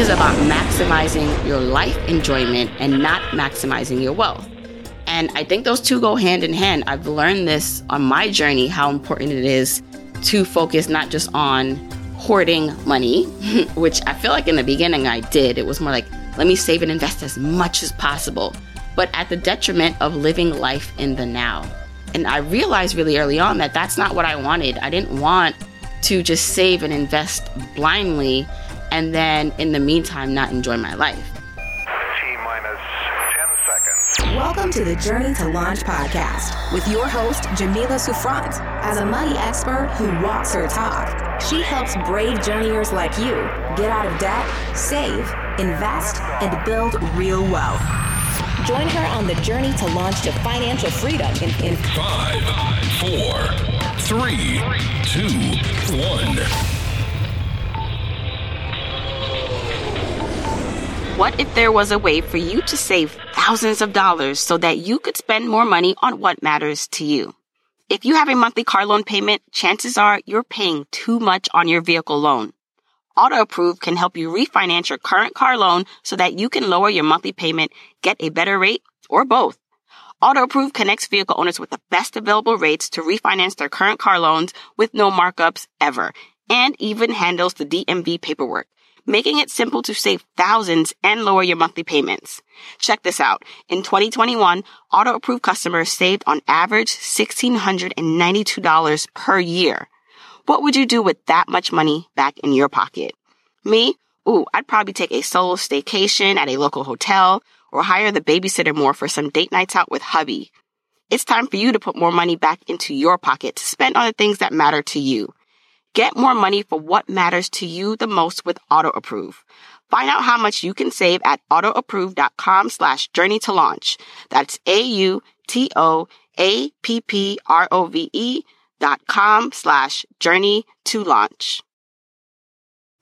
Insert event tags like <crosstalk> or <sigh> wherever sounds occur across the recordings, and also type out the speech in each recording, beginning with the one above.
is about maximizing your life enjoyment and not maximizing your wealth. And I think those two go hand in hand. I've learned this on my journey how important it is to focus not just on hoarding money, <laughs> which I feel like in the beginning I did. It was more like, let me save and invest as much as possible, but at the detriment of living life in the now. And I realized really early on that that's not what I wanted. I didn't want to just save and invest blindly and then in the meantime not enjoy my life. T minus 10 seconds. Welcome to the Journey to Launch podcast with your host, Jamila Souffrant. As a money expert who walks her talk, she helps brave journeyers like you get out of debt, save, invest, and build real wealth. Join her on the journey to launch to financial freedom in, in Five, four, three, two, one. What if there was a way for you to save thousands of dollars so that you could spend more money on what matters to you? If you have a monthly car loan payment, chances are you're paying too much on your vehicle loan. Auto Approve can help you refinance your current car loan so that you can lower your monthly payment, get a better rate, or both. Auto Approve connects vehicle owners with the best available rates to refinance their current car loans with no markups ever, and even handles the DMV paperwork, making it simple to save thousands and lower your monthly payments. Check this out. In 2021, Auto Approve customers saved on average $1,692 per year. What would you do with that much money back in your pocket? Me? Ooh, I'd probably take a solo staycation at a local hotel or hire the babysitter more for some date nights out with hubby. It's time for you to put more money back into your pocket to spend on the things that matter to you. Get more money for what matters to you the most with Auto Approve. Find out how much you can save at autoapprove.com slash journey to launch. That's A-U-T-O-A-P-P-R-O-V-E dot com slash journey to launch.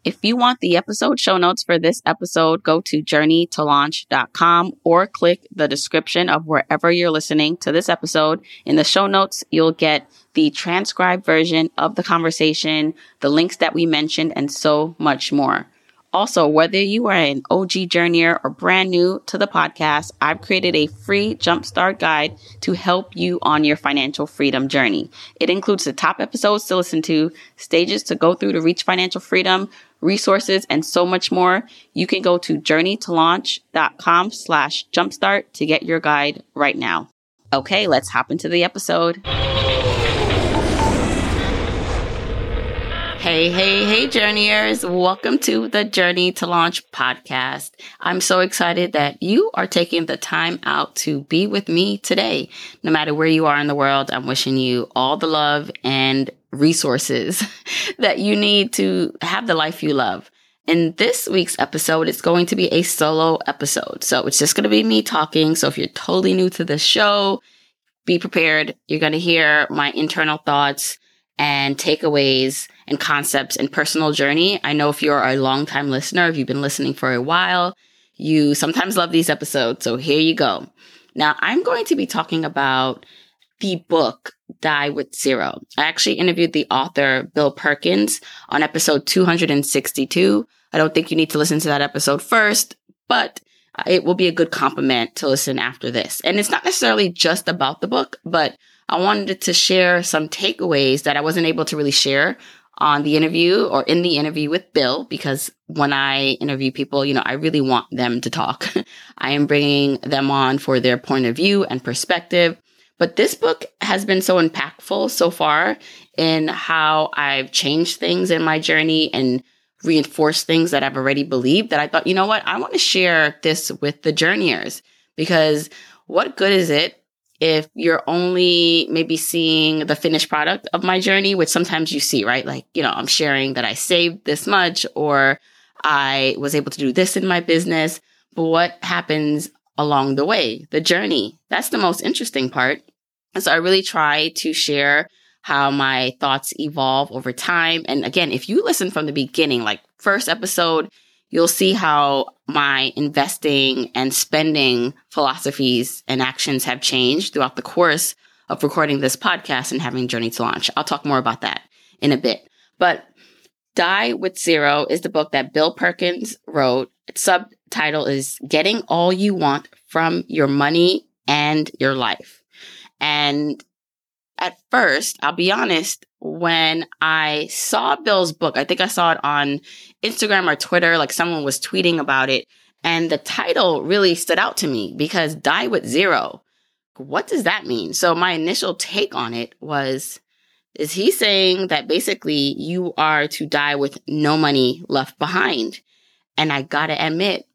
If you want the episode show notes for this episode, go to journeytolaunch.com or click the description of wherever you're listening to this episode. In the show notes, you'll get the transcribed version of the conversation, the links that we mentioned, and so much more. Also, whether you are an OG journeyer or brand new to the podcast, I've created a free jumpstart guide to help you on your financial freedom journey. It includes the top episodes to listen to, stages to go through to reach financial freedom, resources, and so much more. You can go to journeytolaunch.com slash jumpstart to get your guide right now. Okay, let's hop into the episode. Hey, hey, hey, journeyers. Welcome to the Journey to Launch podcast. I'm so excited that you are taking the time out to be with me today. No matter where you are in the world, I'm wishing you all the love and resources <laughs> that you need to have the life you love. In this week's episode, it's going to be a solo episode. So it's just going to be me talking. So if you're totally new to the show, be prepared. You're going to hear my internal thoughts and takeaways and concepts and personal journey. I know if you're a longtime listener, if you've been listening for a while, you sometimes love these episodes. So here you go. Now I'm going to be talking about the book Die with Zero. I actually interviewed the author, Bill Perkins, on episode 262. I don't think you need to listen to that episode first, but it will be a good compliment to listen after this. And it's not necessarily just about the book, but I wanted to share some takeaways that I wasn't able to really share on the interview or in the interview with Bill because when I interview people, you know, I really want them to talk. <laughs> I am bringing them on for their point of view and perspective. But this book has been so impactful so far in how I've changed things in my journey and reinforced things that I've already believed that I thought, you know what, I want to share this with the journeyers because what good is it if you're only maybe seeing the finished product of my journey, which sometimes you see, right? Like, you know, I'm sharing that I saved this much or I was able to do this in my business. But what happens along the way? The journey. That's the most interesting part. And so I really try to share how my thoughts evolve over time. And again, if you listen from the beginning, like first episode, you'll see how my investing and spending philosophies and actions have changed throughout the course of recording this podcast and having Journey to Launch. I'll talk more about that in a bit. But Die with Zero is the book that Bill Perkins wrote. Its subtitle is Getting All You Want from Your Money and Your Life. And at first, I'll be honest, when I saw Bill's book, I think I saw it on Instagram or Twitter, like someone was tweeting about it. And the title really stood out to me because Die with Zero. What does that mean? So my initial take on it was is he saying that basically you are to die with no money left behind? And I gotta admit,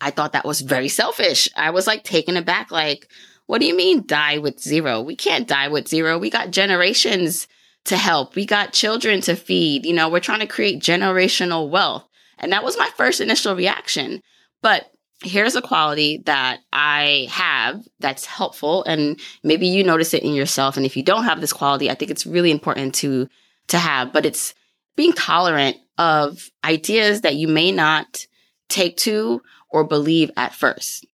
I thought that was very selfish. I was like taken aback, like, what do you mean die with zero? We can't die with zero. We got generations to help. We got children to feed. You know, we're trying to create generational wealth. And that was my first initial reaction. But here's a quality that I have that's helpful and maybe you notice it in yourself and if you don't have this quality I think it's really important to to have but it's being tolerant of ideas that you may not take to or believe at first.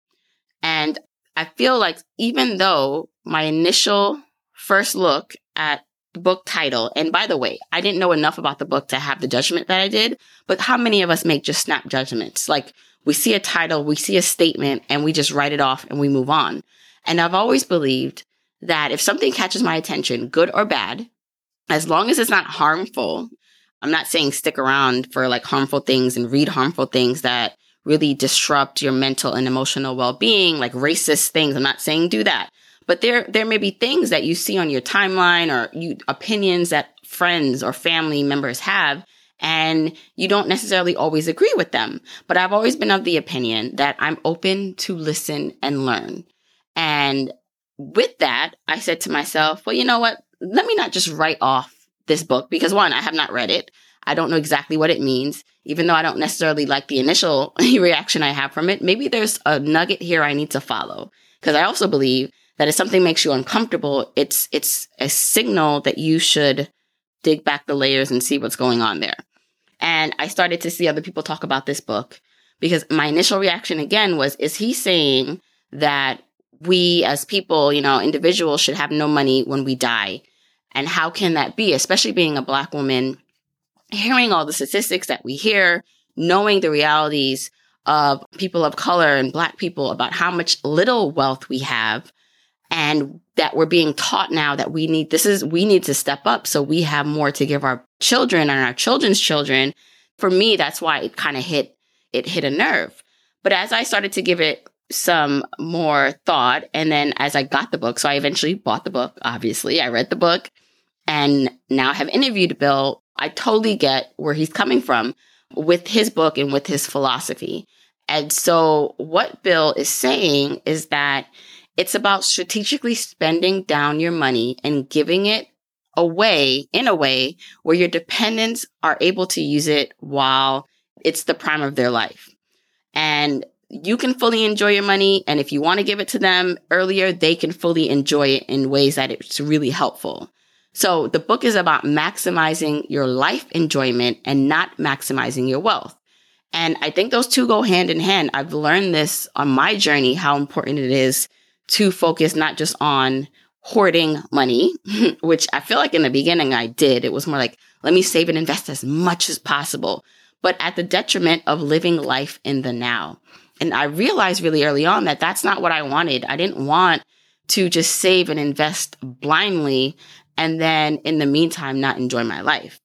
And I feel like even though my initial first look at book title, and by the way, I didn't know enough about the book to have the judgment that I did, but how many of us make just snap judgments? Like we see a title, we see a statement, and we just write it off and we move on. And I've always believed that if something catches my attention, good or bad, as long as it's not harmful, I'm not saying stick around for like harmful things and read harmful things that really disrupt your mental and emotional well-being, like racist things. I'm not saying do that. But there there may be things that you see on your timeline or you opinions that friends or family members have and you don't necessarily always agree with them. But I've always been of the opinion that I'm open to listen and learn. And with that, I said to myself, well, you know what? Let me not just write off this book because one, I have not read it. I don't know exactly what it means, even though I don't necessarily like the initial <laughs> reaction I have from it. Maybe there's a nugget here I need to follow because I also believe that if something makes you uncomfortable, it's it's a signal that you should dig back the layers and see what's going on there. And I started to see other people talk about this book because my initial reaction again was is he saying that we as people, you know, individuals should have no money when we die? And how can that be, especially being a black woman, hearing all the statistics that we hear, knowing the realities of people of color and black people about how much little wealth we have and that we're being taught now that we need this is we need to step up so we have more to give our children and our children's children. For me that's why it kind of hit it hit a nerve. But as i started to give it some more thought and then as i got the book so i eventually bought the book obviously. I read the book and now have interviewed bill. I totally get where he's coming from with his book and with his philosophy. And so what bill is saying is that it's about strategically spending down your money and giving it away in a way where your dependents are able to use it while it's the prime of their life. And you can fully enjoy your money. And if you want to give it to them earlier, they can fully enjoy it in ways that it's really helpful. So the book is about maximizing your life enjoyment and not maximizing your wealth. And I think those two go hand in hand. I've learned this on my journey, how important it is to focus not just on hoarding money, <laughs> which I feel like in the beginning I did. It was more like, let me save and invest as much as possible, but at the detriment of living life in the now. And I realized really early on that that's not what I wanted. I didn't want to just save and invest blindly and then in the meantime not enjoy my life.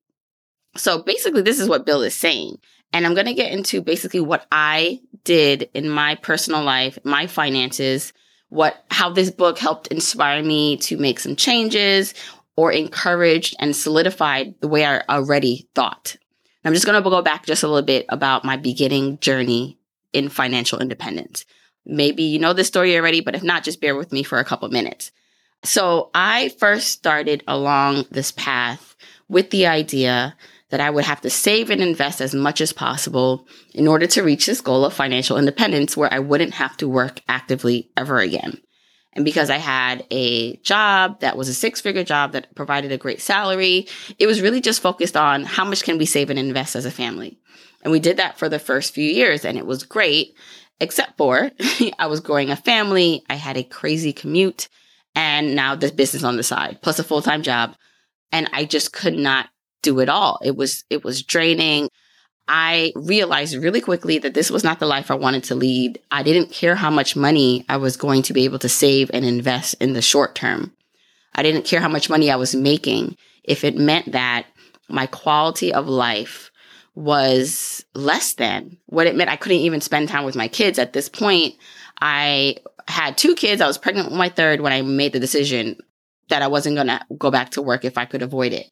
So basically, this is what Bill is saying. And I'm going to get into basically what I did in my personal life, my finances, what how this book helped inspire me to make some changes or encouraged and solidified the way I already thought. I'm just going to go back just a little bit about my beginning journey in financial independence. Maybe you know this story already, but if not, just bear with me for a couple minutes. So I first started along this path with the idea that I would have to save and invest as much as possible in order to reach this goal of financial independence where I wouldn't have to work actively ever again. And because I had a job that was a six figure job that provided a great salary, it was really just focused on how much can we save and invest as a family. And we did that for the first few years and it was great, except for <laughs> I was growing a family. I had a crazy commute and now this business on the side plus a full time job. And I just could not do it all. It was, it was draining. I realized really quickly that this was not the life I wanted to lead. I didn't care how much money I was going to be able to save and invest in the short term. I didn't care how much money I was making if it meant that my quality of life was less than what it meant. I couldn't even spend time with my kids. At this point, I had two kids. I was pregnant with my third when I made the decision that I wasn't going to go back to work if I could avoid it.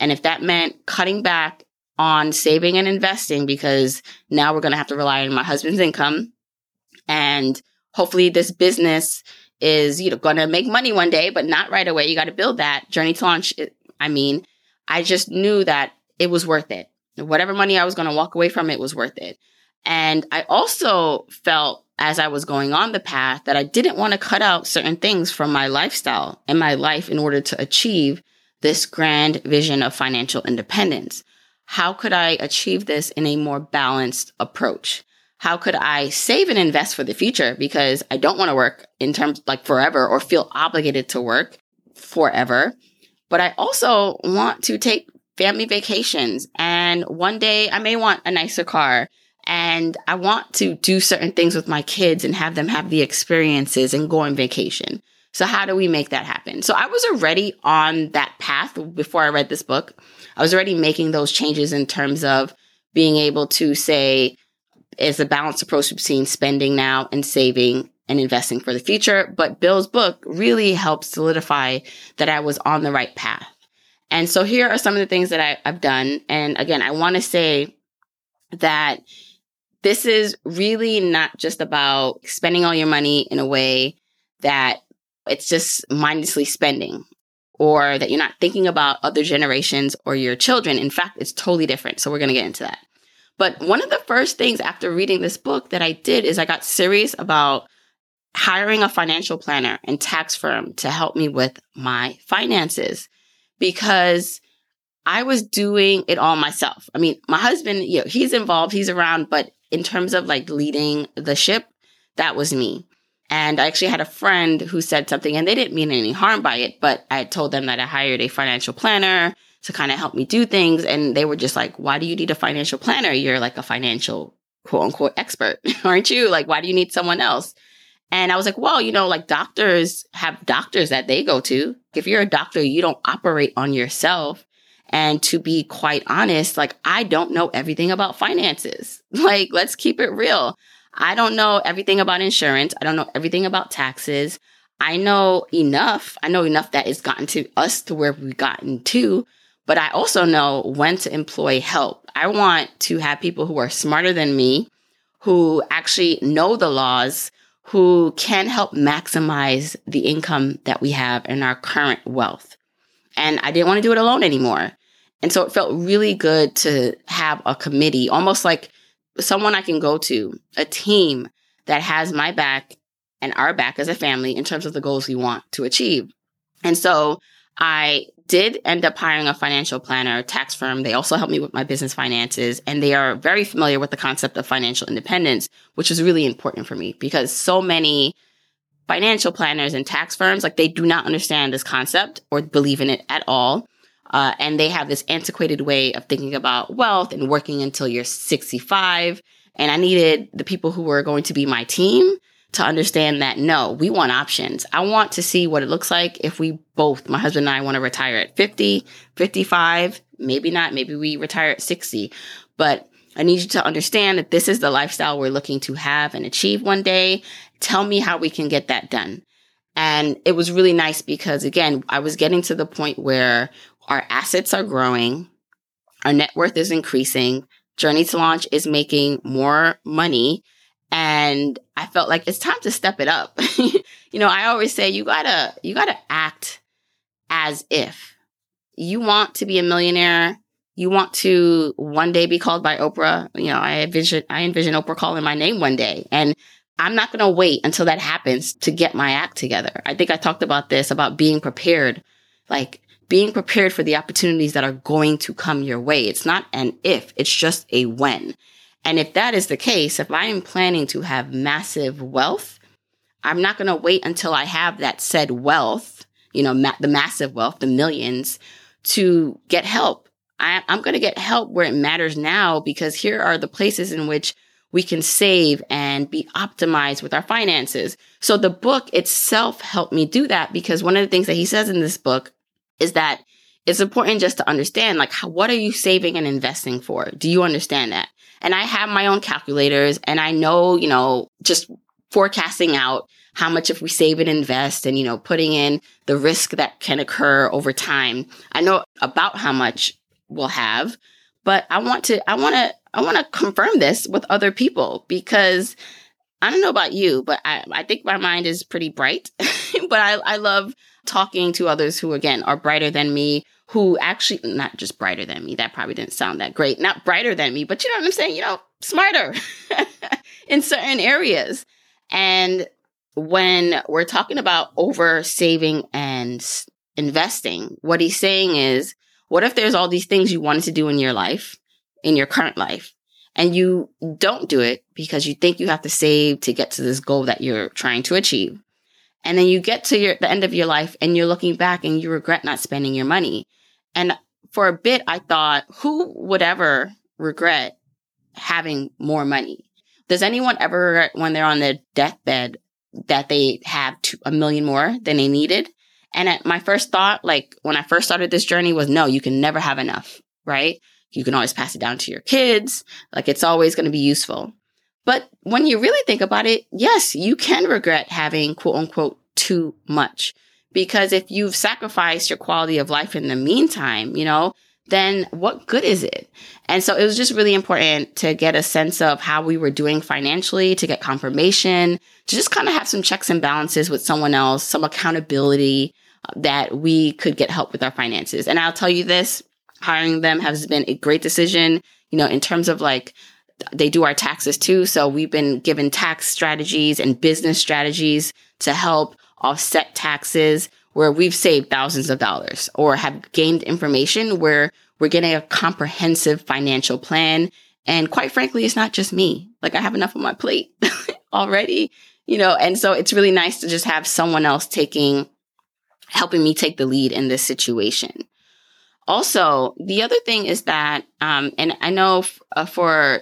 And if that meant cutting back on saving and investing because now we're going to have to rely on my husband's income and hopefully this business is you know going to make money one day but not right away. You got to build that journey to launch i mean i just knew that it was worth it. Whatever money i was going to walk away from it was worth it. And i also felt as i was going on the path that i didn't want to cut out certain things from my lifestyle and my life in order to achieve this grand vision of financial independence how could I achieve this in a more balanced approach? How could I save and invest for the future? Because I don't want to work in terms like forever or feel obligated to work forever. But I also want to take family vacations. And one day I may want a nicer car. And I want to do certain things with my kids and have them have the experiences and go on vacation. So how do we make that happen? So I was already on that path before I read this book. I was already making those changes in terms of being able to say, is a balanced approach between spending now and saving and investing for the future. But Bill's book really helped solidify that I was on the right path. And so here are some of the things that I, have done. And again, I want to say that this is really not just about spending all your money in a way that it's just mindlessly spending or that you're not thinking about other generations or your children. In fact, it's totally different. So we're going to get into that. But one of the first things after reading this book that I did is I got serious about hiring a financial planner and tax firm to help me with my finances because I was doing it all myself. I mean, my husband, you know, he's involved, he's around, but in terms of like leading the ship, that was me. And I actually had a friend who said something and they didn't mean any harm by it, but I told them that I hired a financial planner to kind of help me do things. And they were just like, why do you need a financial planner? You're like a financial quote unquote expert, <laughs> aren't you? Like, why do you need someone else? And I was like, well, you know, like doctors have doctors that they go to. If you're a doctor, you don't operate on yourself. And to be quite honest, like I don't know everything about finances. <laughs> Like, let's keep it real. I don't know everything about insurance. I don't know everything about taxes. I know enough. I know enough that it's gotten to us to where we've gotten to, but I also know when to employ help. I want to have people who are smarter than me, who actually know the laws, who can help maximize the income that we have in our current wealth. And I didn't want to do it alone anymore. And so it felt really good to have a committee, almost like someone I can go to, a team that has my back and our back as a family in terms of the goals we want to achieve. And so I did end up hiring a financial planner, a tax firm. They also help me with my business finances and they are very familiar with the concept of financial independence, which is really important for me because so many financial planners and tax firms, like they do not understand this concept or believe in it at all. Uh, and they have this antiquated way of thinking about wealth and working until you're 65. And I needed the people who were going to be my team to understand that no, we want options. I want to see what it looks like if we both, my husband and I, want to retire at 50, 55, maybe not, maybe we retire at 60. But I need you to understand that this is the lifestyle we're looking to have and achieve one day. Tell me how we can get that done. And it was really nice because again, I was getting to the point where our assets are growing, our net worth is increasing, Journey to Launch is making more money. And I felt like it's time to step it up. <laughs> you know, I always say you gotta, you gotta act as if you want to be a millionaire. You want to one day be called by Oprah. You know, I envision, I envision Oprah calling my name one day. And I'm not going to wait until that happens to get my act together. I think I talked about this about being prepared. Like being prepared for the opportunities that are going to come your way. It's not an if, it's just a when. And if that is the case, if I am planning to have massive wealth, I'm not going to wait until I have that said wealth, you know, ma- the massive wealth, the millions to get help. I, I'm going to get help where it matters now because here are the places in which we can save and be optimized with our finances. So the book itself helped me do that because one of the things that he says in this book is that it's important just to understand like how, what are you saving and investing for? Do you understand that? And I have my own calculators and I know, you know, just forecasting out how much if we save and invest and, you know, putting in the risk that can occur over time. I know about how much we'll have, but I want to, I want to, I want to confirm this with other people because I don't know about you, but I, I think my mind is pretty bright, <laughs> but I, I love talking to others who again are brighter than me who actually not just brighter than me that probably didn't sound that great not brighter than me but you know what i'm saying? You know smarter <laughs> in certain areas. And when we're talking about over saving and investing what he's saying is what if there's all these things you wanted to do in your life in your current life and you don't do it because you think you have to save to get to this goal that you're trying to achieve and then you get to your, the end of your life and you're looking back and you regret not spending your money and for a bit, I thought, who would ever regret having more money? Does anyone ever regret when they're on their deathbed that they have two, a million more than they needed? And at my first thought, like when I first started this journey was no, you can never have enough, right? You can always pass it down to your kids. Like it's always going to be useful. But when you really think about it, yes, you can regret having quote unquote too much. Because if you've sacrificed your quality of life in the meantime, you know, then what good is it? And so it was just really important to get a sense of how we were doing financially, to get confirmation, to just kind of have some checks and balances with someone else, some accountability uh, that we could get help with our finances. And I'll tell you this, hiring them has been a great decision, you know, in terms of like, they do our taxes too. So we've been given tax strategies and business strategies to help offset taxes where we've saved thousands of dollars or have gained information where we're getting a comprehensive financial plan. And quite frankly, it's not just me. Like I have enough on my plate <laughs> already, you know, and so it's really nice to just have someone else taking, helping me take the lead in this situation. Also, the other thing is that, um, and I know f- uh, for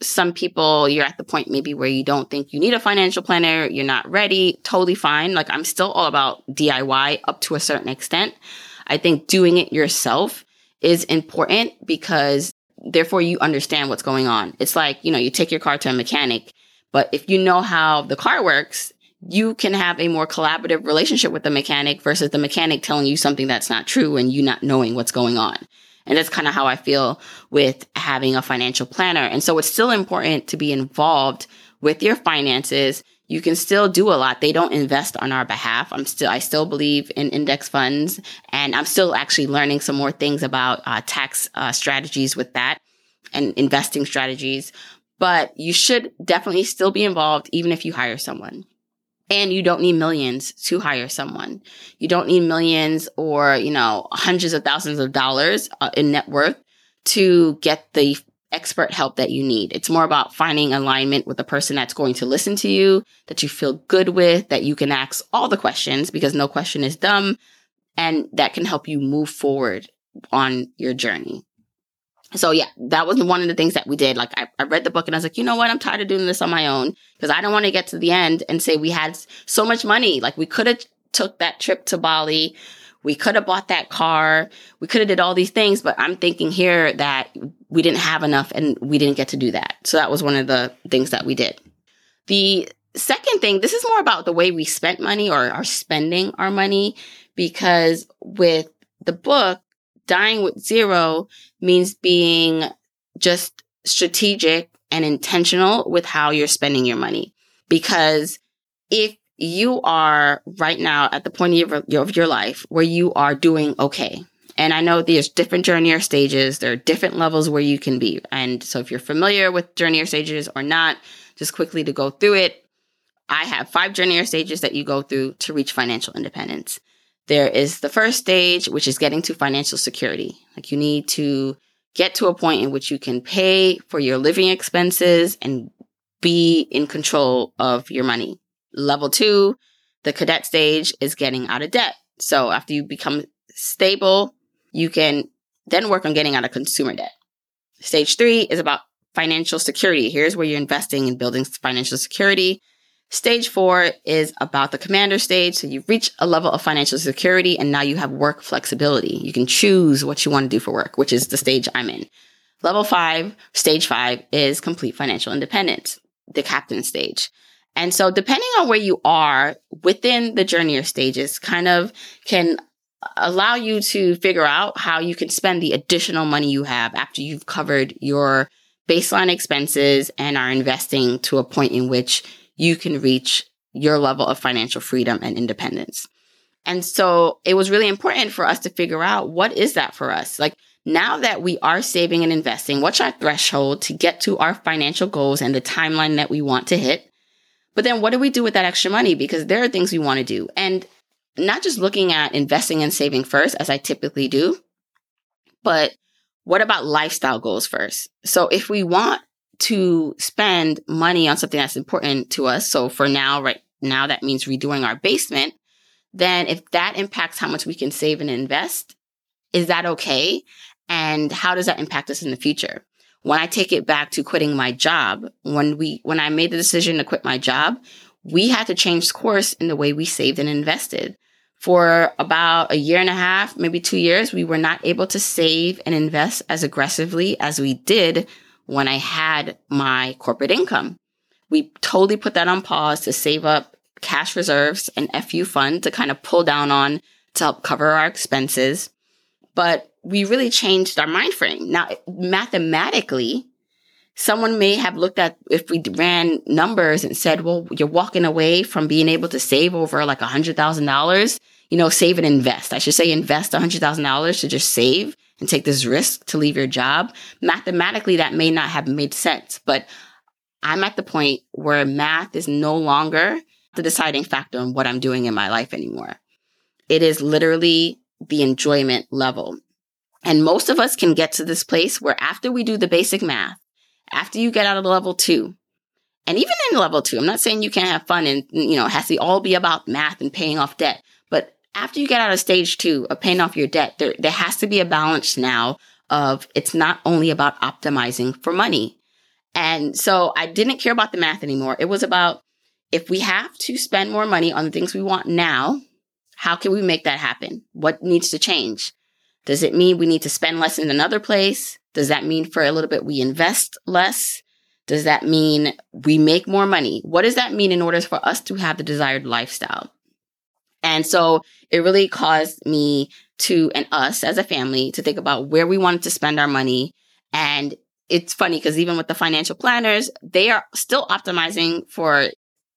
some people you're at the point maybe where you don't think you need a financial planner, you're not ready, totally fine. Like I'm still all about DIY up to a certain extent. I think doing it yourself is important because therefore you understand what's going on. It's like, you know, you take your car to a mechanic, but if you know how the car works, you can have a more collaborative relationship with the mechanic versus the mechanic telling you something that's not true and you not knowing what's going on. And that's kind of how I feel with having a financial planner. And so it's still important to be involved with your finances. You can still do a lot. They don't invest on our behalf. I'm still, I still believe in index funds and I'm still actually learning some more things about uh, tax uh, strategies with that and investing strategies. But you should definitely still be involved even if you hire someone. And you don't need millions to hire someone. You don't need millions or, you know, hundreds of thousands of dollars uh, in net worth to get the expert help that you need. It's more about finding alignment with a person that's going to listen to you, that you feel good with, that you can ask all the questions because no question is dumb and that can help you move forward on your journey. So yeah, that was one of the things that we did. Like I, I read the book and I was like, you know what? I'm tired of doing this on my own because I don't want to get to the end and say we had so much money. Like we could have took that trip to Bali. We could have bought that car. We could have did all these things, but I'm thinking here that we didn't have enough and we didn't get to do that. So that was one of the things that we did. The second thing, this is more about the way we spent money or are spending our money because with the book, dying with zero means being just strategic and intentional with how you're spending your money. Because if you are right now at the point of your, of your life where you are doing okay, and I know there's different journey or stages, there are different levels where you can be. And so if you're familiar with journey or stages or not, just quickly to go through it, I have five journey or stages that you go through to reach financial independence. There is the first stage, which is getting to financial security. Like you need to get to a point in which you can pay for your living expenses and be in control of your money. Level two, the cadet stage is getting out of debt. So after you become stable, you can then work on getting out of consumer debt. Stage three is about financial security. Here's where you're investing in building financial security. Stage four is about the commander stage. So you've reached a level of financial security and now you have work flexibility. You can choose what you want to do for work, which is the stage I'm in. Level five, stage five is complete financial independence, the captain stage. And so depending on where you are within the journey or stages kind of can allow you to figure out how you can spend the additional money you have after you've covered your baseline expenses and are investing to a point in which you can reach your level of financial freedom and independence. And so it was really important for us to figure out what is that for us? Like now that we are saving and investing, what's our threshold to get to our financial goals and the timeline that we want to hit? But then what do we do with that extra money? Because there are things we want to do. And not just looking at investing and saving first, as I typically do, but what about lifestyle goals first? So if we want to spend money on something that's important to us, so for now, right now, that means redoing our basement, then if that impacts how much we can save and invest, is that okay? And how does that impact us in the future? When I take it back to quitting my job, when we, when I made the decision to quit my job, we had to change course in the way we saved and invested for about a year and a half, maybe two years, we were not able to save and invest as aggressively as we did when I had my corporate income. We totally put that on pause to save up cash reserves and FU fund to kind of pull down on to help cover our expenses. But we really changed our mind frame. Now, mathematically, someone may have looked at if we ran numbers and said, well, you're walking away from being able to save over like a hundred thousand dollars, you know, save and invest. I should say invest a hundred thousand dollars to just save and take this risk to leave your job. Mathematically, that may not have made sense, but I'm at the point where math is no longer the deciding factor on what I'm doing in my life anymore. It is literally the enjoyment level. And most of us can get to this place where after we do the basic math, after you get out of level two, and even in level two, I'm not saying you can't have fun and, you know, it has to all be about math and paying off debt. After you get out of stage two of paying off your debt, there, there has to be a balance now of it's not only about optimizing for money. And so I didn't care about the math anymore. It was about if we have to spend more money on the things we want now, how can we make that happen? What needs to change? Does it mean we need to spend less in another place? Does that mean for a little bit we invest less? Does that mean we make more money? What does that mean in order for us to have the desired lifestyle? And so it really caused me to, and us as a family, to think about where we wanted to spend our money. And it's funny because even with the financial planners, they are still optimizing for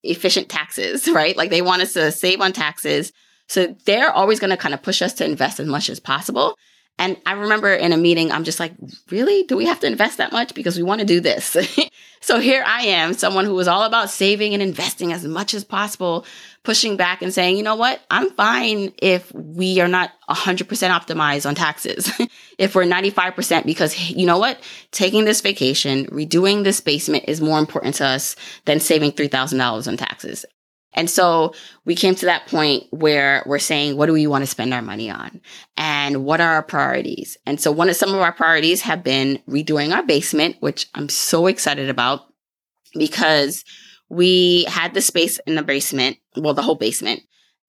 efficient taxes, <laughs> right? Like they want us to save on taxes, so they're always going to kind of push us to invest as much as possible. And I remember in a meeting, I'm just like, really? Do we have to invest that much? Because we want to do this. <laughs> so here I am, someone who was all about saving and investing as much as possible, pushing back and saying, you know what? I'm fine if we are not 100% optimized on taxes. <laughs> if we're 95%, because you know what? Taking this vacation, redoing this basement is more important to us than saving $3,000 on taxes. And so we came to that point where we're saying, what do we want to spend our money on? And what are our priorities? And so one of some of our priorities have been redoing our basement, which I'm so excited about because we had the space in the basement, well, the whole basement,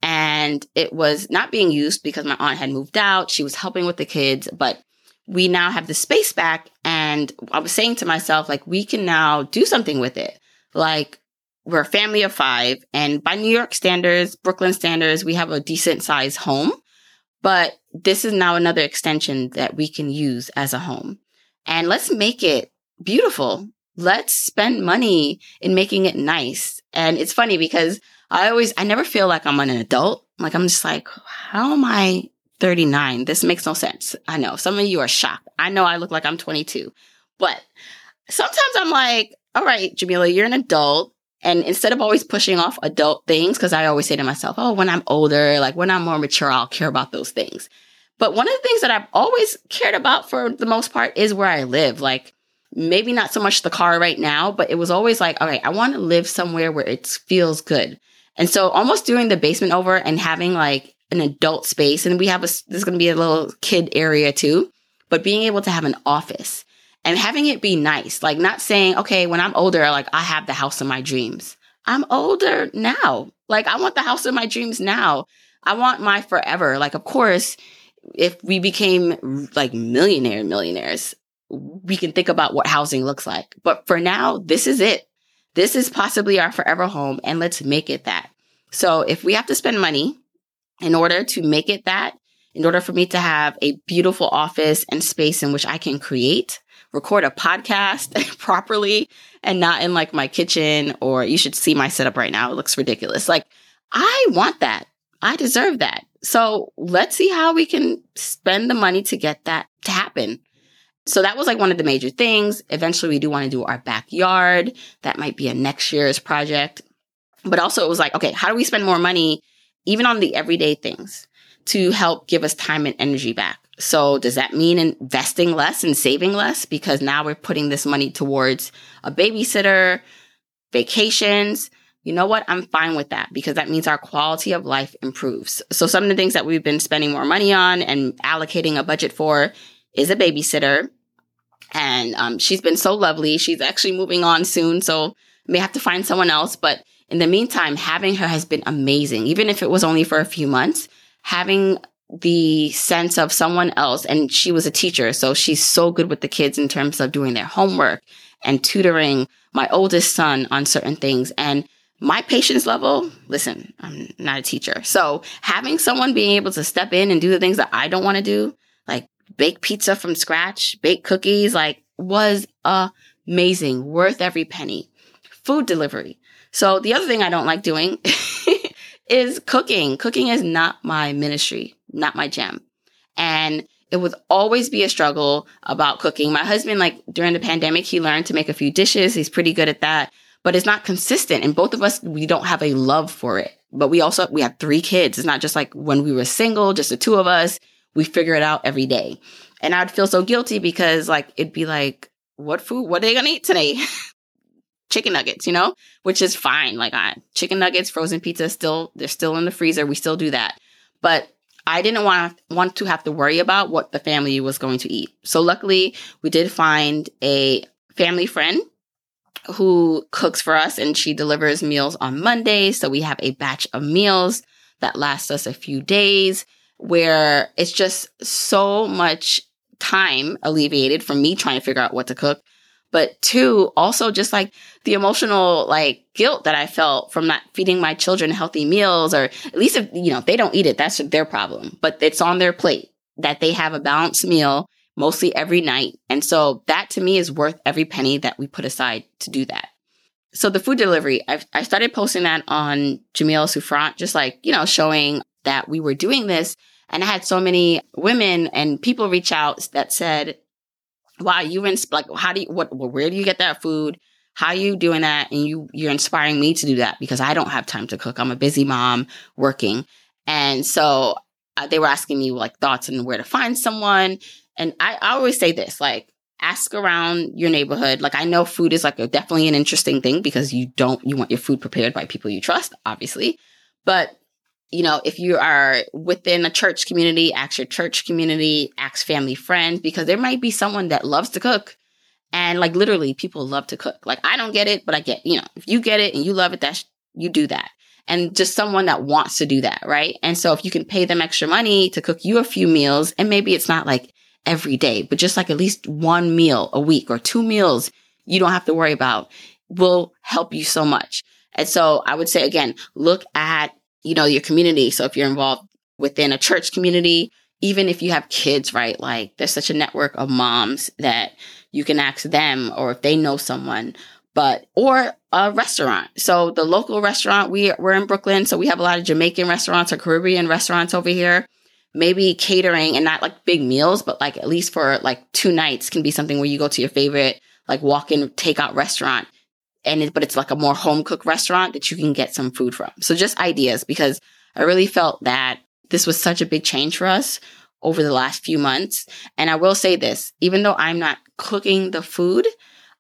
and it was not being used because my aunt had moved out. She was helping with the kids, but we now have the space back. And I was saying to myself, like, we can now do something with it. Like, we're a family of five, and by New York standards, Brooklyn standards, we have a decent sized home. But this is now another extension that we can use as a home. And let's make it beautiful. Let's spend money in making it nice. And it's funny because I always, I never feel like I'm an adult. Like I'm just like, how am I 39? This makes no sense. I know some of you are shocked. I know I look like I'm 22, but sometimes I'm like, all right, Jamila, you're an adult. And instead of always pushing off adult things, because I always say to myself, oh, when I'm older, like when I'm more mature, I'll care about those things. But one of the things that I've always cared about for the most part is where I live. Like maybe not so much the car right now, but it was always like, okay, I want to live somewhere where it feels good. And so almost doing the basement over and having like an adult space, and we have a, there's going to be a little kid area too but being able to have an office and having it be nice, like not saying, okay, when I'm older, like I have the house of my dreams. I'm older now. Like I want the house of my dreams now. I want my forever. Like, of course, if we became like millionaire millionaires, we can think about what housing looks like. But for now, this is it. This is possibly our forever home and let's make it that. So if we have to spend money in order to make it that, in order for me to have a beautiful office and space in which I can create, record a podcast <laughs> properly and not in like my kitchen or you should see my setup right now. It looks ridiculous. Like I want that. I deserve that. So let's see how we can spend the money to get that to happen. So that was like one of the major things. Eventually we do want to do our backyard. That might be a next year's project. But also it was like, okay, how do we spend more money even on the everyday things to help give us time and energy back? So does that mean investing less and saving less? Because now we're putting this money towards a babysitter, vacations. You know what? I'm fine with that because that means our quality of life improves. So some of the things that we've been spending more money on and allocating a budget for is a babysitter. And um, she's been so lovely. She's actually moving on soon. So may have to find someone else. But in the meantime, having her has been amazing. Even if it was only for a few months, having the sense of someone else. And she was a teacher. So she's so good with the kids in terms of doing their homework and tutoring my oldest son on certain things. And my patience level, listen, I'm not a teacher. So having someone being able to step in and do the things that I don't want to do, like bake pizza from scratch, bake cookies, like was amazing, worth every penny. Food delivery. So the other thing I don't like doing <laughs> is cooking. Cooking is not my ministry not my jam. And it would always be a struggle about cooking. My husband, like during the pandemic, he learned to make a few dishes. He's pretty good at that, but it's not consistent. And both of us, we don't have a love for it. But we also, we have three kids. It's not just like when we were single, just the two of us, we figure it out every day. And I'd feel so guilty because like, it'd be like, what food, what are they to eat today? <laughs> chicken nuggets, you know, which is fine. Like I, chicken nuggets, frozen pizza, still, they're still in the freezer. We still do that. But I didn't want to, want to have to worry about what the family was going to eat. So luckily, we did find a family friend who cooks for us and she delivers meals on Mondays. So we have a batch of meals that lasts us a few days where it's just so much time alleviated from me trying to figure out what to cook but two, also just like the emotional like guilt that I felt from not feeding my children healthy meals, or at least if, you know, if they don't eat it, that's their problem, but it's on their plate that they have a balanced meal mostly every night. And so that to me is worth every penny that we put aside to do that. So the food delivery, I've, I started posting that on Jamila Souffrant, just like, you know, showing that we were doing this. And I had so many women and people reach out that said, wow, you ins- like how do you what where do you get that food? How are you doing that? And you you're inspiring me to do that because I don't have time to cook. I'm a busy mom working, and so uh, they were asking me like thoughts on where to find someone. And I, I always say this like ask around your neighborhood. Like I know food is like a, definitely an interesting thing because you don't you want your food prepared by people you trust, obviously, but you know, if you are within a church community, ask your church community, ask family friends, because there might be someone that loves to cook. And like literally, people love to cook. Like I don't get it, but I get, you know, if you get it and you love it, that's, you do that. And just someone that wants to do that, right? And so if you can pay them extra money to cook you a few meals, and maybe it's not like every day, but just like at least one meal a week or two meals you don't have to worry about will help you so much. And so I would say again, look at you know, your community. So if you're involved within a church community, even if you have kids, right? Like there's such a network of moms that you can ask them or if they know someone, but, or a restaurant. So the local restaurant, we, we're in Brooklyn. So we have a lot of Jamaican restaurants or Caribbean restaurants over here. Maybe catering and not like big meals, but like at least for like two nights can be something where you go to your favorite, like walk in takeout restaurant and it, but it's like a more home cooked restaurant that you can get some food from. So just ideas because I really felt that this was such a big change for us over the last few months. And I will say this, even though I'm not cooking the food,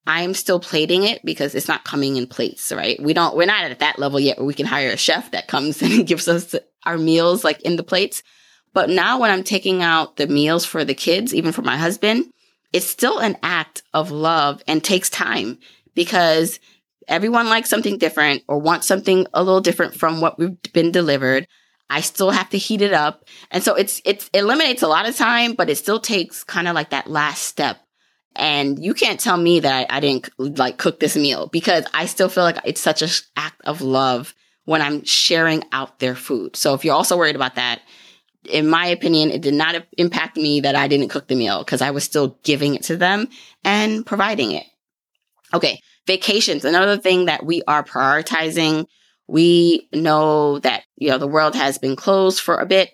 I'm still plating it because it's not coming in plates, right? We don't, we're not at that level yet where we can hire a chef that comes <laughs> and gives us our meals like in the plates. But now when I'm taking out the meals for the kids, even for my husband, it's still an act of love and takes time because everyone likes something different or wants something a little different from what we've been delivered. I still have to heat it up. And so it's, it's, it eliminates a lot of time, but it still takes kind of like that last step. And you can't tell me that I, I didn't like cook this meal because I still feel like it's such an act of love when I'm sharing out their food. So if you're also worried about that, in my opinion, it did not impact me that I didn't cook the meal because I was still giving it to them and providing it. Okay. Vacations, another thing that we are prioritizing. We know that, you know, the world has been closed for a bit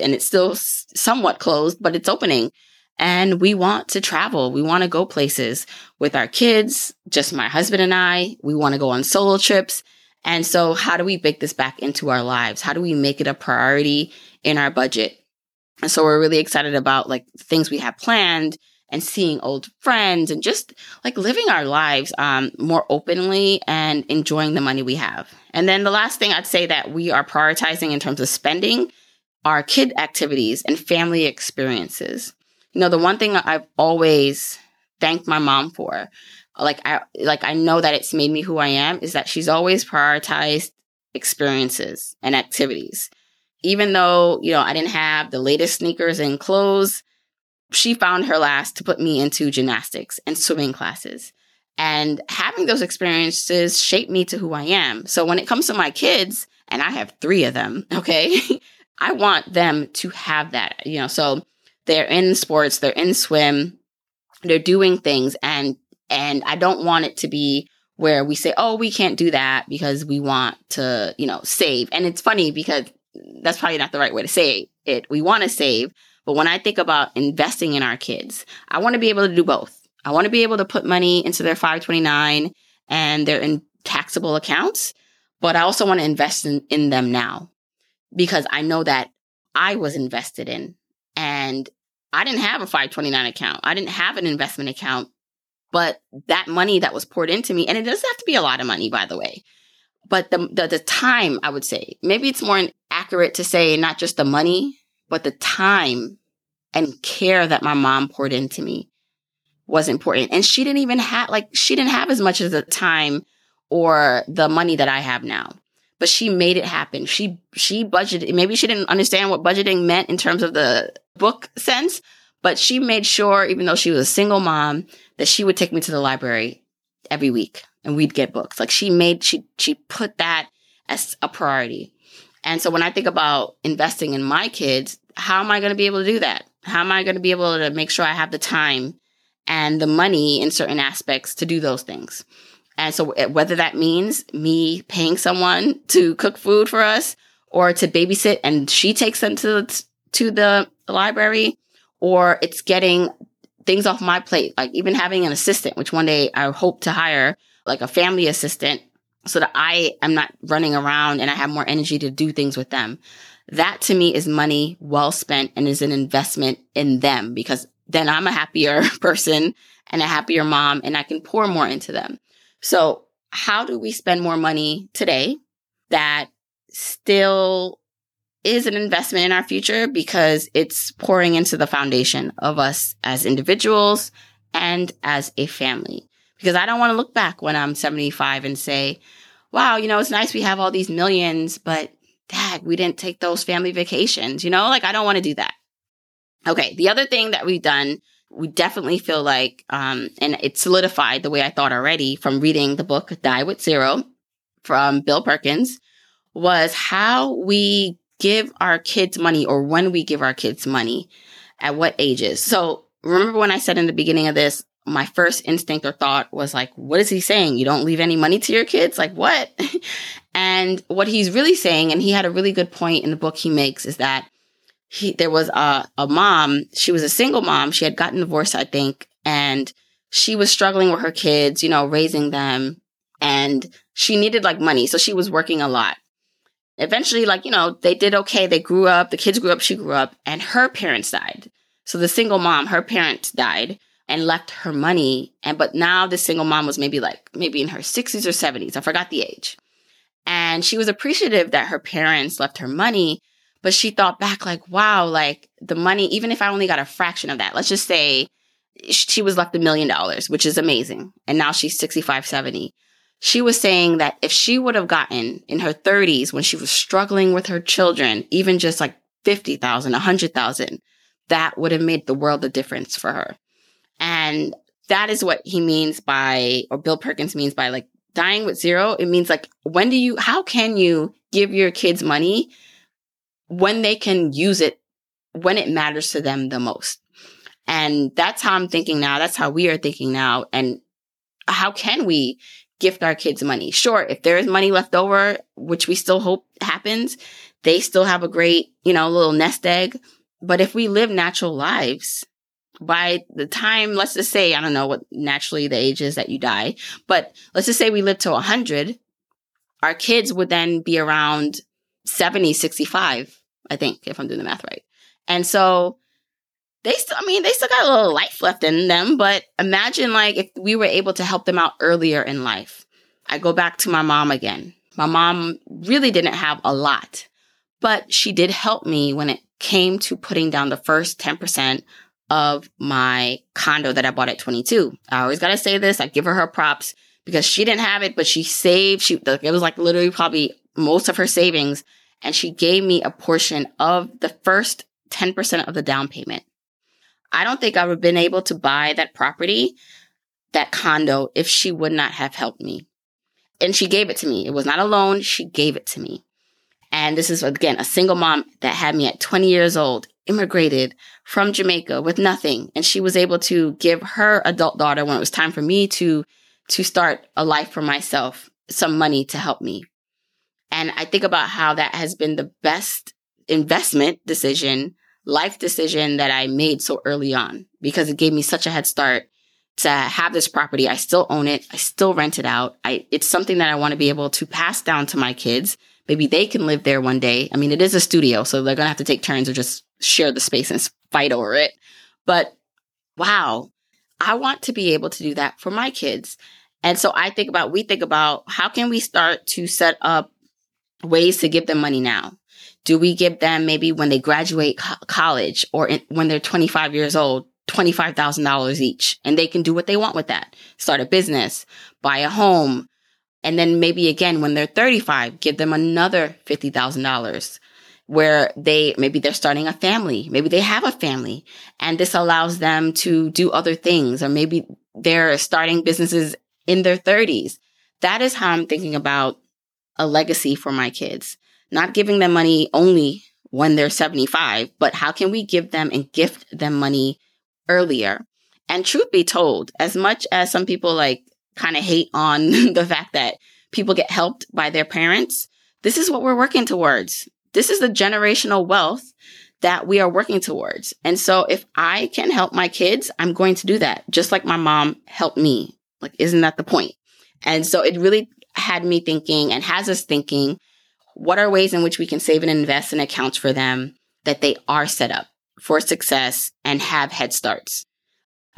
and it's still somewhat closed, but it's opening. And we want to travel. We want to go places with our kids, just my husband and I. We want to go on solo trips. And so how do we bake this back into our lives? How do we make it a priority in our budget? And so we're really excited about like things we have planned and seeing old friends and just like living our lives um, more openly and enjoying the money we have. And then the last thing I'd say that we are prioritizing in terms of spending are kid activities and family experiences. You know, the one thing I've always thanked my mom for like I like I know that it's made me who I am is that she's always prioritized experiences and activities. Even though, you know, I didn't have the latest sneakers and clothes, she found her last to put me into gymnastics and swimming classes. And having those experiences shaped me to who I am. So when it comes to my kids, and I have three of them, <laughs> okay, I want them to have that, you know, so they're in sports, they're in swim, they're doing things and and I don't want it to be where we say, oh, we can't do that because we want to, you know, save. And it's funny because that's probably not the right way to say it. We want to save. But when I think about investing in our kids, I want to be able to do both. I want to be able to put money into their 529 and their in taxable accounts, but I also want to invest in, in them now because I know that I was invested in and I didn't have a 529 account. I didn't have an investment account but that money that was poured into me, and it doesn't have to be a lot of money, by the way, but the, the, the time, I would say, maybe it's more accurate to say not just the money, but the time and care that my mom poured into me was important. And she didn't even have, like, she didn't have as much of the time or the money that I have now. But she made it happen. She, she budgeted, maybe she didn't understand what budgeting meant in terms of the book sense, but she made sure, even though she was a single mom, that she would take me to the library every week and we'd get books. Like she made, she, she put that as a priority. And so when I think about investing in my kids, how am I going to be able to do that? How am I going to be able to make sure I have the time and the money in certain aspects to do those things? And so eh, whether that means me paying someone to cook food for us or to babysit and she takes them to, to the library or it's getting things off my plate, like even having an assistant, which one day I hope to hire, like a family assistant, so that I am not running around and I have more energy to do things with them. That to me is money well spent and is an investment in them because then I'm a happier <laughs> person and a happier mom and I can pour more into them. So how do we spend more money today that still is an investment in our future because it's pouring into the foundation of us as individuals and as a family. Because I don't want to look back when I'm 75 and say, wow, you know, it's nice we have all these millions, but dad, we didn't take those family vacations, you know, like I don't want to do that. Okay. The other thing that we've done, we definitely feel like, um, and it solidified the way I thought already from reading the book Die with Zero from Bill Perkins was how we give our kids money or when we give our kids money, at what ages. So remember when I said in the beginning of this, my first instinct or thought was like, what is he saying? You don't leave any money to your kids? Like what? <laughs> and what he's really saying, and he had a really good point in the book he makes is that he, there was a, a mom, she was a single mom. She had gotten divorced, I think, and she was struggling with her kids, you know, raising them and she needed like money. So she was working a lot eventually, like, you know, they did okay. They grew up, the kids grew up, she grew up, and her parents died. So the single mom, her parents died and left her money. And but now this single mom was maybe like maybe in her 60s or 70s. I forgot the age. And she was appreciative that her parents left her money, But she thought back, like, wow, like the money, even if I only got a fraction of that, let's just say she was left a million dollars, which is amazing. And now she's 65, 70. She was saying that if she would have gotten in her 30s when she was struggling with her children, even just like 50,000, 100,000, that would have made the world a difference for her. And that is what he means by, or Bill Perkins means by like dying with zero. It means like, when do you, how can you give your kids money when they can use it when it matters to them the most? And that's how I'm thinking now. That's how we are thinking now. And how can we gift our kids money? Sure, if there is money left over, which we still hope happens, they still have a great, you know, little nest egg. But if we live natural lives, by the time, let's just say, I don't know what naturally the age is that you die, but let's just say we live to 100, our kids would then be around 70, 65, I think, if I'm doing the math right. And so they still, I mean, they still got a little life left in them, but imagine like if we were able to help them out earlier in life. I go back to my mom again. My mom really didn't have a lot, but she did help me when it came to putting down the first 10% of my condo that I bought at 22. I always got to say this. I give her her props because she didn't have it, but she saved. She, it was like literally probably most of her savings. And she gave me a portion of the first 10% of the down payment. I don't think I would have been able to buy that property, that condo, if she would not have helped me. And she gave it to me. It was not a loan. She gave it to me. And this is again a single mom that had me at 20 years old, immigrated from Jamaica with nothing. And she was able to give her adult daughter when it was time for me to, to start a life for myself, some money to help me. And I think about how that has been the best investment decision life decision that I made so early on because it gave me such a head start to have this property. I still own it. I still rent it out. I, it's something that I want to be able to pass down to my kids. Maybe they can live there one day. I mean, it is a studio, so they're going to have to take turns or just share the space and fight over it. But wow, I want to be able to do that for my kids. And so I think about, we think about how can we start to set up ways to give them money now? Do we give them maybe when they graduate co- college or in, when they're 25 years old, $25,000 each and they can do what they want with that? Start a business, buy a home. And then maybe again, when they're 35, give them another $50,000 where they, maybe they're starting a family. Maybe they have a family and this allows them to do other things or maybe they're starting businesses in their 30s. That is how I'm thinking about a legacy for my kids not giving them money only when they're 75, but how can we give them and gift them money earlier? And truth be told, as much as some people like kind of hate on <laughs> the fact that people get helped by their parents, this is what we're working towards. This is the generational wealth that we are working towards. And so if I can help my kids, I'm going to do that, just like my mom helped me. Like, isn't that the point? And so it really had me thinking and has us thinking what are ways in which we can save and invest in accounts for them that they are set up for success and have head starts?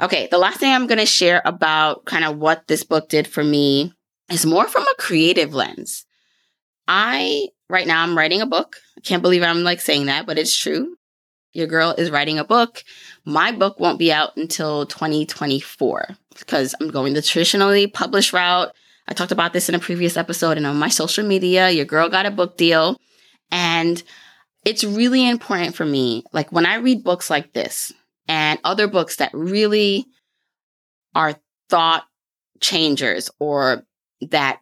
Okay, the last thing I'm going to share about kind of what this book did for me is more from a creative lens. I, right now, I'm writing a book. I can't believe I'm like saying that, but it's true. Your girl is writing a book. My book won't be out until 2024 because I'm going the traditionally published route. I talked about this in a previous episode and on my social media. Your girl got a book deal. And it's really important for me. Like when I read books like this and other books that really are thought changers or that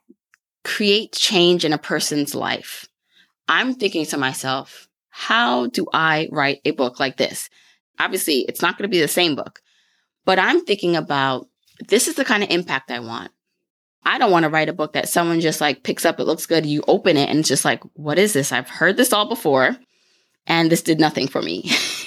create change in a person's life, I'm thinking to myself, how do I write a book like this? Obviously, it's not going to be the same book, but I'm thinking about this is the kind of impact I want. I don't want to write a book that someone just like picks up, it looks good, you open it, and it's just like, what is this? I've heard this all before, and this did nothing for me. <laughs>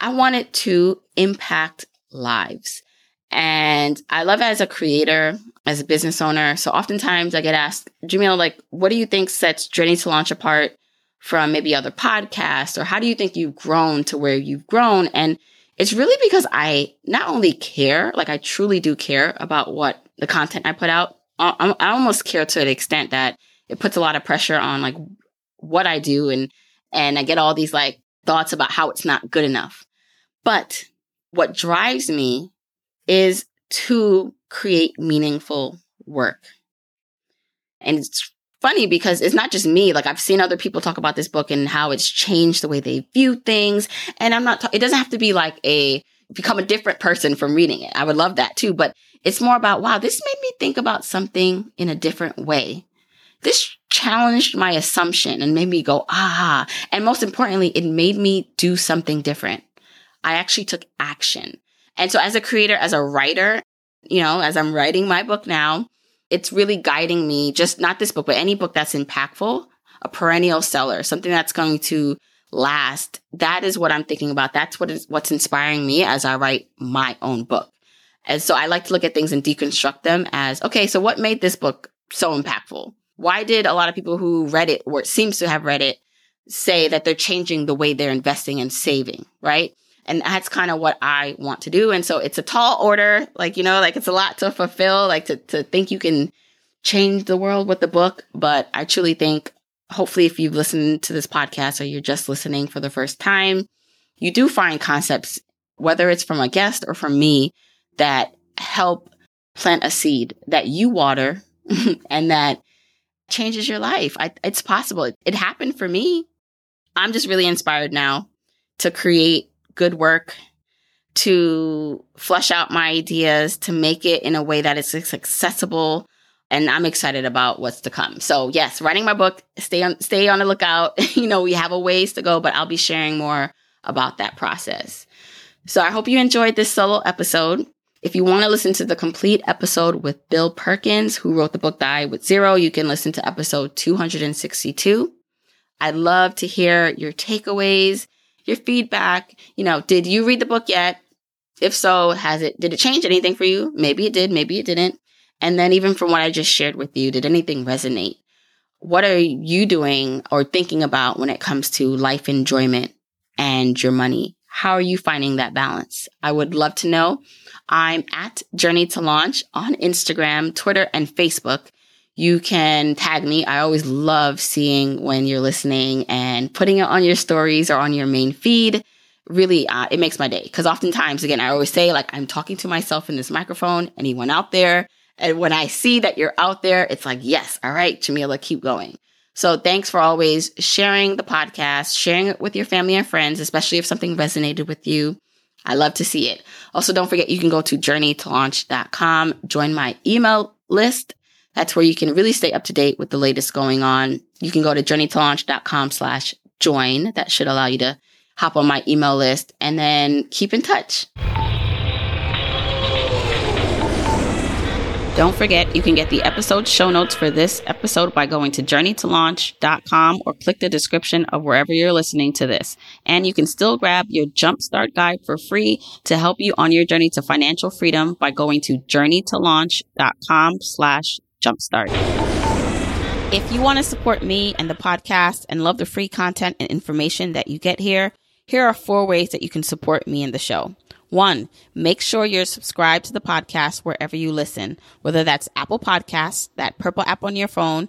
I want it to impact lives. And I love it as a creator, as a business owner. So oftentimes I get asked, Jamil, like, what do you think sets Journey to Launch apart from maybe other podcasts? Or how do you think you've grown to where you've grown? And it's really because I not only care, like I truly do care about what the content I put out. I, I almost care to the extent that it puts a lot of pressure on like what I do and And I get all these like thoughts about how it's not good enough. But what drives me is to create meaningful work. And it's funny because it's not just me. Like I've seen other people talk about this book and how it's changed the way they view things. And I'm not, ta- it doesn't have to be like a, become a different person from reading it. I would love that too. But it's more about, wow, this made me think about something in a different way. This challenged my assumption and made me go, ah. And most importantly, it made me do something different. I actually took action. And so as a creator, as a writer, you know, as I'm writing my book now, it's really guiding me, just not this book, but any book that's impactful, a perennial seller, something that's going to last. That is what I'm thinking about. That's what is what's inspiring me as I write my own book. And so I like to look at things and deconstruct them as, okay, so what made this book so impactful? Why did a lot of people who read it or seems to have read it say that they're changing the way they're investing and saving, right? And that's kind of what I want to do. And so it's a tall order, like, you know, like it's a lot to fulfill, like to, to think you can change the world with the book. But I truly think, hopefully, if you've listened to this podcast or you're just listening for the first time, you do find concepts, whether it's from a guest or from me, that help plant a seed that you water <laughs> and that changes your life. I, it's possible. It, it happened for me. I'm just really inspired now to create good work, to flesh out my ideas, to make it in a way that is accessible. And I'm excited about what's to come. So yes, writing my book, stay on, stay on the lookout. <laughs> you know, we have a ways to go, but I'll be sharing more about that process. So I hope you enjoyed this solo episode. If you want to listen to the complete episode with Bill Perkins, who wrote the book Die with Zero, you can listen to episode 262. I'd love to hear your takeaways, your feedback. You know, did you read the book yet? If so, has it, did it change anything for you? Maybe it did, maybe it didn't. And then even from what I just shared with you, did anything resonate? What are you doing or thinking about when it comes to life enjoyment and your money? How are you finding that balance? I would love to know. I'm at Journey to Launch on Instagram, Twitter, and Facebook. You can tag me. I always love seeing when you're listening and putting it on your stories or on your main feed. Really, uh, it makes my day. Because oftentimes, again, I always say, like, I'm talking to myself in this microphone, anyone out there. And when I see that you're out there, it's like, yes, all right, Jamila, keep going. So thanks for always sharing the podcast, sharing it with your family and friends, especially if something resonated with you. I love to see it. Also, don't forget you can go to journeytolaunch.com, join my email list. That's where you can really stay up to date with the latest going on. You can go to journeytolaunch.com slash join. That should allow you to hop on my email list and then keep in touch. Don't forget, you can get the episode show notes for this episode by going to journeytolaunch.com or click the description of wherever you're listening to this. And you can still grab your jumpstart guide for free to help you on your journey to financial freedom by going to journeytolaunch.com slash jumpstart. If you want to support me and the podcast and love the free content and information that you get here, here are four ways that you can support me and the show. One, make sure you're subscribed to the podcast wherever you listen, whether that's Apple Podcasts, that purple app on your phone,